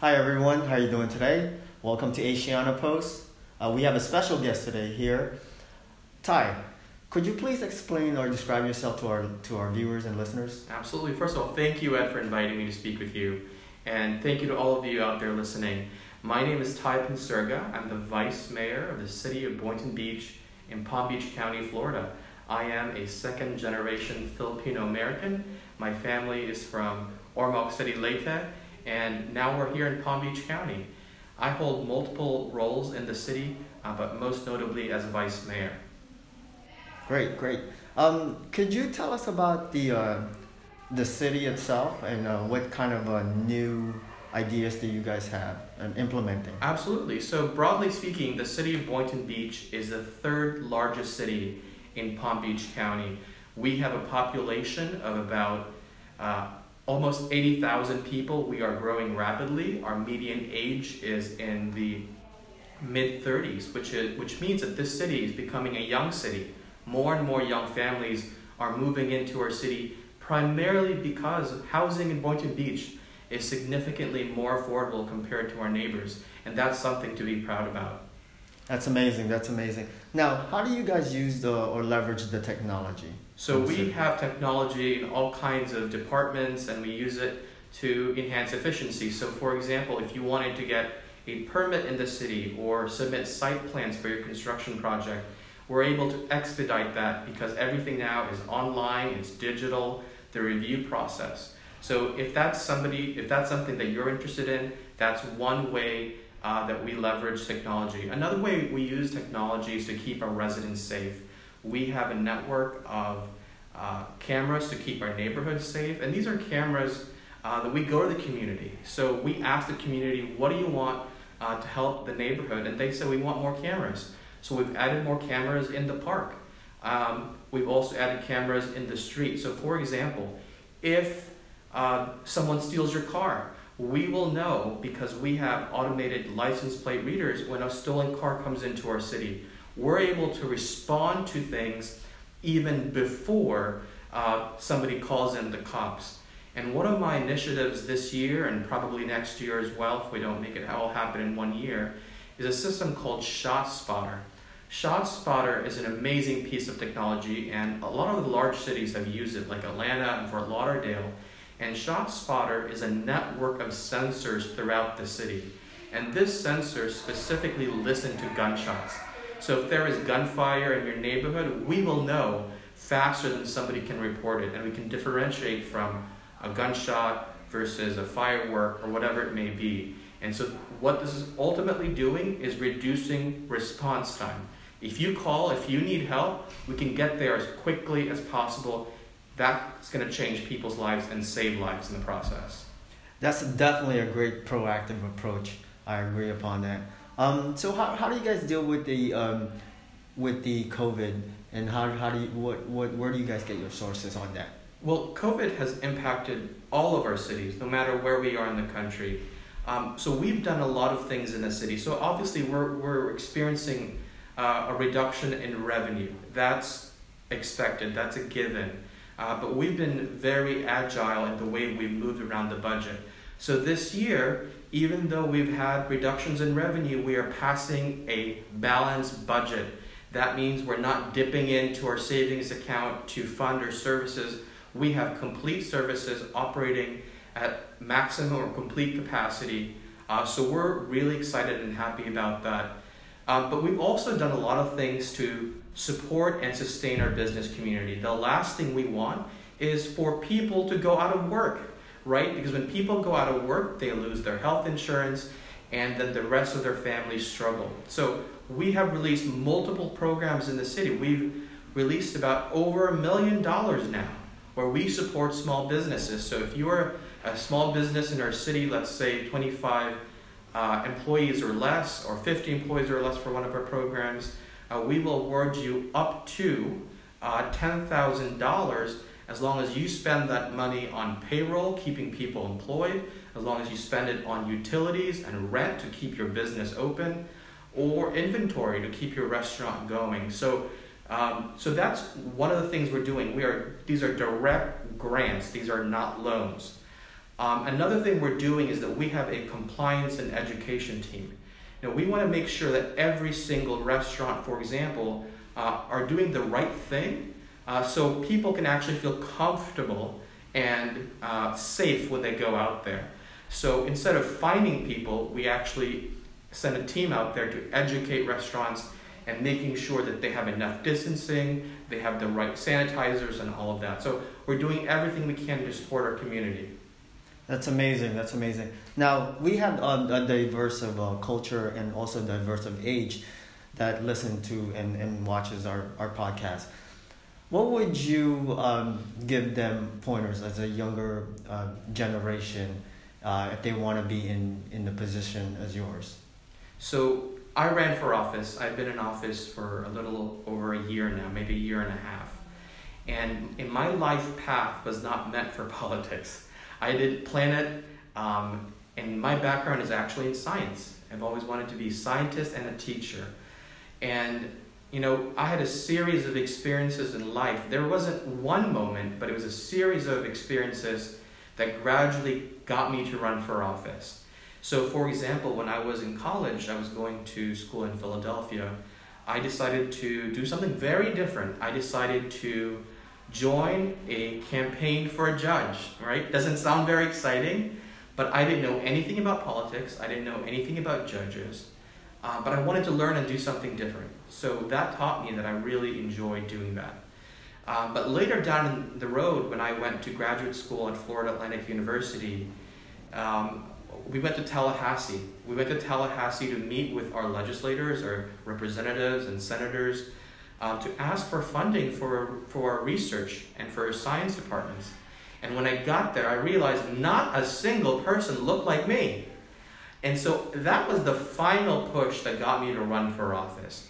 Hi everyone, how are you doing today? Welcome to Asiana Post. Uh, we have a special guest today here. Ty, could you please explain or describe yourself to our to our viewers and listeners? Absolutely. First of all, thank you, Ed, for inviting me to speak with you. And thank you to all of you out there listening. My name is Ty Penserga. I'm the Vice Mayor of the City of Boynton Beach in Palm Beach County, Florida. I am a second generation Filipino American. My family is from Ormoc City, Leyte, and now we're here in Palm Beach County. I hold multiple roles in the city, uh, but most notably as Vice Mayor. Great, great. Um, could you tell us about the uh, the city itself and uh, what kind of uh, new ideas do you guys have and implementing? Absolutely. So broadly speaking, the city of Boynton Beach is the third largest city in Palm Beach County. We have a population of about uh, almost 80,000 people. We are growing rapidly. Our median age is in the mid 30s, which is which means that this city is becoming a young city. More and more young families are moving into our city primarily because housing in Boynton Beach is significantly more affordable compared to our neighbors, and that's something to be proud about. That's amazing. That's amazing. Now, how do you guys use the or leverage the technology? So we have technology in all kinds of departments, and we use it to enhance efficiency. So, for example, if you wanted to get a permit in the city or submit site plans for your construction project, we're able to expedite that because everything now is online, it's digital, the review process. So if that's somebody, if that's something that you're interested in, that's one way uh, that we leverage technology. Another way we use technology is to keep our residents safe. We have a network of uh, cameras to keep our neighborhoods safe, and these are cameras uh, that we go to the community. So we ask the community, what do you want uh, to help the neighborhood? And they said, we want more cameras. So we've added more cameras in the park. Um, we've also added cameras in the street. So, for example, if uh, someone steals your car, we will know because we have automated license plate readers when a stolen car comes into our city. We're able to respond to things even before uh, somebody calls in the cops. And one of my initiatives this year and probably next year as well, if we don't make it all happen in one year, is a system called ShotSpotter. ShotSpotter is an amazing piece of technology, and a lot of the large cities have used it, like Atlanta and Fort Lauderdale. And ShotSpotter is a network of sensors throughout the city. And this sensor specifically listen to gunshots. So if there is gunfire in your neighborhood, we will know faster than somebody can report it, and we can differentiate from a gunshot versus a firework or whatever it may be. And so what this is ultimately doing is reducing response time. If you call, if you need help, we can get there as quickly as possible. That's going to change people's lives and save lives in the process. That's definitely a great proactive approach. I agree upon that. Um, so how, how do you guys deal with the um, with the COVID and how, how do you what, what where do you guys get your sources on that? Well, COVID has impacted all of our cities, no matter where we are in the country. Um, so we've done a lot of things in the city. So obviously we're, we're experiencing uh, a reduction in revenue. That's expected, that's a given. Uh, but we've been very agile in the way we've moved around the budget. So this year, even though we've had reductions in revenue, we are passing a balanced budget. That means we're not dipping into our savings account to fund our services. We have complete services operating at maximum or complete capacity. Uh, so we're really excited and happy about that. Um, but we've also done a lot of things to support and sustain our business community. The last thing we want is for people to go out of work, right? Because when people go out of work, they lose their health insurance and then the rest of their families struggle. So we have released multiple programs in the city. We've released about over a million dollars now where we support small businesses. So if you're a small business in our city, let's say 25 uh, employees or less, or 50 employees or less for one of our programs, uh, we will award you up to uh, $10,000 as long as you spend that money on payroll, keeping people employed, as long as you spend it on utilities and rent to keep your business open, or inventory to keep your restaurant going. So, um, so that's one of the things we're doing. We are these are direct grants. These are not loans. Um, another thing we're doing is that we have a compliance and education team. Know, we want to make sure that every single restaurant, for example, uh, are doing the right thing uh, so people can actually feel comfortable and uh, safe when they go out there. So instead of finding people, we actually send a team out there to educate restaurants and making sure that they have enough distancing, they have the right sanitizers, and all of that. So we're doing everything we can to support our community. That's amazing. That's amazing. Now we have um, a diverse of uh, culture and also diverse of age that listen to and, and watches our, our podcast. What would you um, give them pointers as a younger uh, generation uh, if they want to be in, in the position as yours? So I ran for office. I've been in office for a little over a year now, maybe a year and a half. And in my life path was not meant for politics. I didn't plan it, um, and my background is actually in science. I've always wanted to be a scientist and a teacher. And, you know, I had a series of experiences in life. There wasn't one moment, but it was a series of experiences that gradually got me to run for office. So, for example, when I was in college, I was going to school in Philadelphia. I decided to do something very different. I decided to join a campaign for a judge, right? Doesn't sound very exciting, but I didn't know anything about politics. I didn't know anything about judges. Uh, but I wanted to learn and do something different. So that taught me that I really enjoyed doing that. Um, but later down the road, when I went to graduate school at Florida Atlantic University, um, we went to Tallahassee. We went to Tallahassee to meet with our legislators, our representatives, and senators um, to ask for funding for, for our research and for our science departments. And when I got there, I realized not a single person looked like me. And so that was the final push that got me to run for office.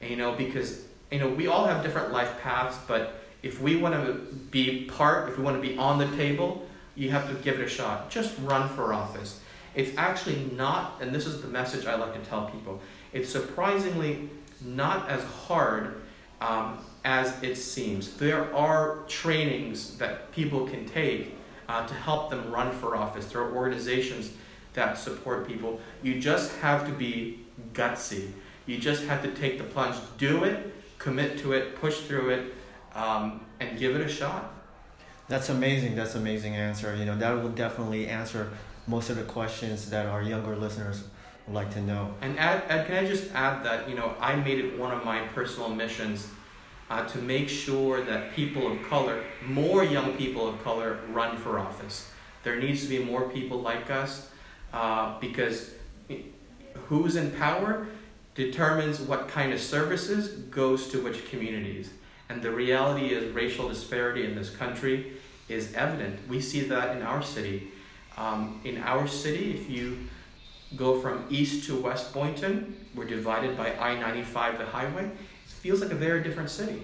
And, you know, because, you know, we all have different life paths, but if we want to be part, if we want to be on the table, you have to give it a shot. Just run for office. It's actually not, and this is the message I like to tell people, it's surprisingly not as hard um, as it seems. There are trainings that people can take uh, to help them run for office. There are organizations that support people. You just have to be gutsy. You just have to take the plunge, do it, commit to it, push through it, um, and give it a shot. That's amazing. That's an amazing answer. You know that will definitely answer most of the questions that our younger listeners would like to know. And add, add, can I just add that you know I made it one of my personal missions uh, to make sure that people of color, more young people of color, run for office. There needs to be more people like us uh, because who's in power determines what kind of services goes to which communities. And the reality is racial disparity in this country is evident. We see that in our city. Um, in our city, if you go from east to west Boynton, we're divided by I 95, the highway. It feels like a very different city.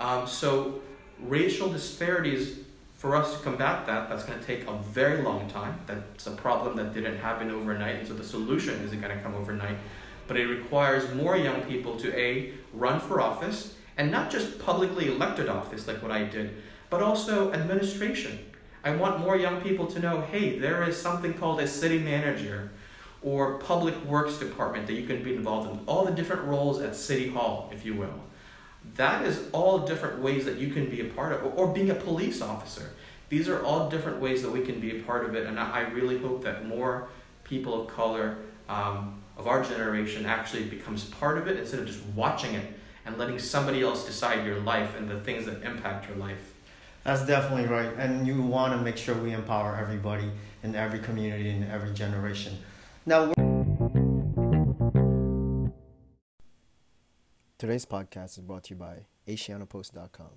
Um, so, racial disparities, for us to combat that, that's going to take a very long time. That's a problem that didn't happen overnight, and so the solution isn't going to come overnight. But it requires more young people to A, run for office, and not just publicly elected office like what I did, but also administration. I want more young people to know hey, there is something called a city manager or public works department that you can be involved in, all the different roles at City Hall, if you will. That is all different ways that you can be a part of, or, being a police officer. These are all different ways that we can be a part of it, and I, really hope that more people of color um, of our generation actually becomes part of it instead of just watching it and letting somebody else decide your life and the things that impact your life. That's definitely right. And you want to make sure we empower everybody in every community in every generation. Now, today's podcast is brought to you by AsianaPost.com,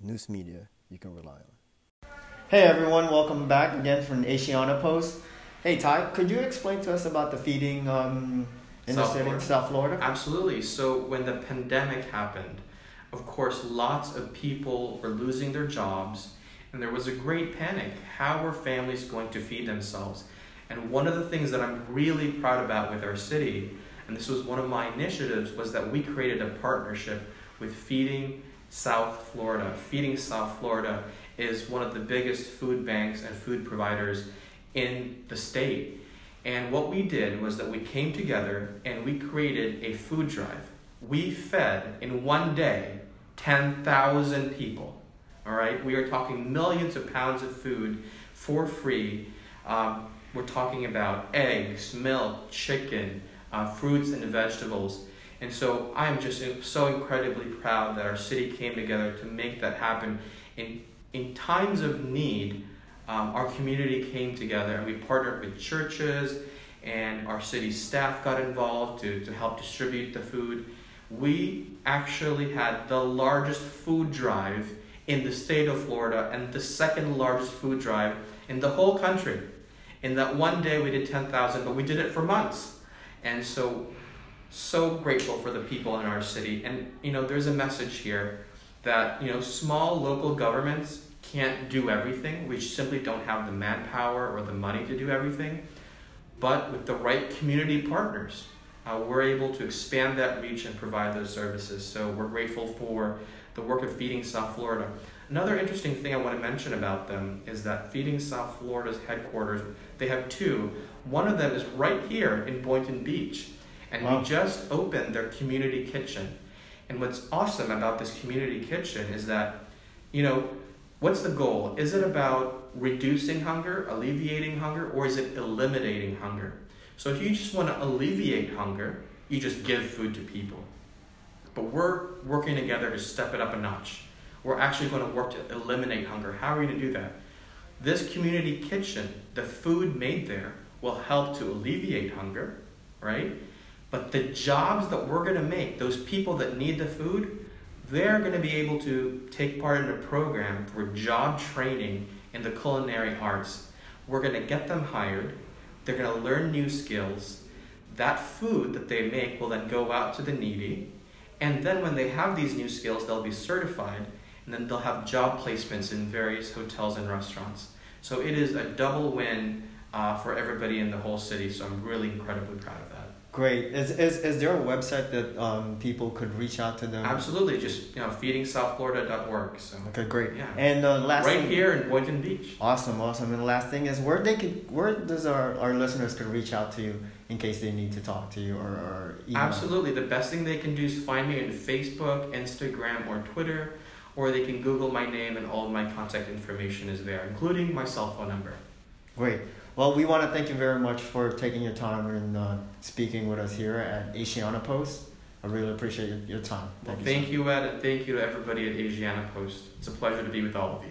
news media you can rely on. Hey everyone, welcome back again from Asiana Post. Hey Ty, could you explain to us about the feeding um, in South the city, Florida. South Florida? Absolutely. So when the pandemic happened, of course, lots of people were losing their jobs, and there was a great panic. How were families going to feed themselves? And one of the things that I'm really proud about with our city, and this was one of my initiatives, was that we created a partnership with Feeding South Florida. Feeding South Florida is one of the biggest food banks and food providers in the state. And what we did was that we came together and we created a food drive. We fed in one day 10,000 people. All right, we are talking millions of pounds of food for free. Um, we're talking about eggs, milk, chicken, uh, fruits, and vegetables. And so I am just so incredibly proud that our city came together to make that happen. In, in times of need, um, our community came together and we partnered with churches and our city staff got involved to, to help distribute the food. We actually had the largest food drive in the state of Florida and the second largest food drive in the whole country. In that one day, we did 10,000, but we did it for months. And so so grateful for the people in our city. And, you know, there's a message here that, you know, small local governments can't do everything. We simply don't have the manpower or the money to do everything. But with the right community partners, uh, we're able to expand that reach and provide those services. So we're grateful for the work of Feeding South Florida. Another interesting thing I want to mention about them is that Feeding South Florida's headquarters, they have two. One of them is right here in Boynton Beach. And wow. we just opened their community kitchen. And what's awesome about this community kitchen is that, you know, what's the goal? Is it about reducing hunger, alleviating hunger, or is it eliminating hunger? So if you just want to alleviate hunger, you just give food to people. But we're working together to step it up a notch. We're actually going to work to eliminate hunger. How are we going to do that? This community kitchen, the food made there, will help to alleviate hunger, right? But the jobs that we're going to make, those people that need the food, they're going to be able to take part in a program for job training in the culinary arts. We're going to get them hired. They're going to learn new skills. That food that they make will then go out to the needy. And then when they have these new skills, they'll be certified. And then they'll have job placements in various hotels and restaurants. So it is a double win uh, for everybody in the whole city. So I'm really incredibly proud of that. Great. Is, is, is there a website that um, people could reach out to them? Absolutely. Just you know, feedingsouthflorida.org. So. Okay, great. Yeah. And uh, last right thing, here in Boynton Beach. Awesome, awesome. And the last thing is where they can where does our, our listeners could reach out to you in case they need to talk to you or, or email? Absolutely. The best thing they can do is find me on Facebook, Instagram, or Twitter, or they can Google my name and all of my contact information is there, including my cell phone number. Great. Well, we want to thank you very much for taking your time and uh, speaking with us here at Asiana Post. I really appreciate your, your time. Thank, well, you, thank you, Ed, and thank you to everybody at Asiana Post. It's a pleasure to be with all of you.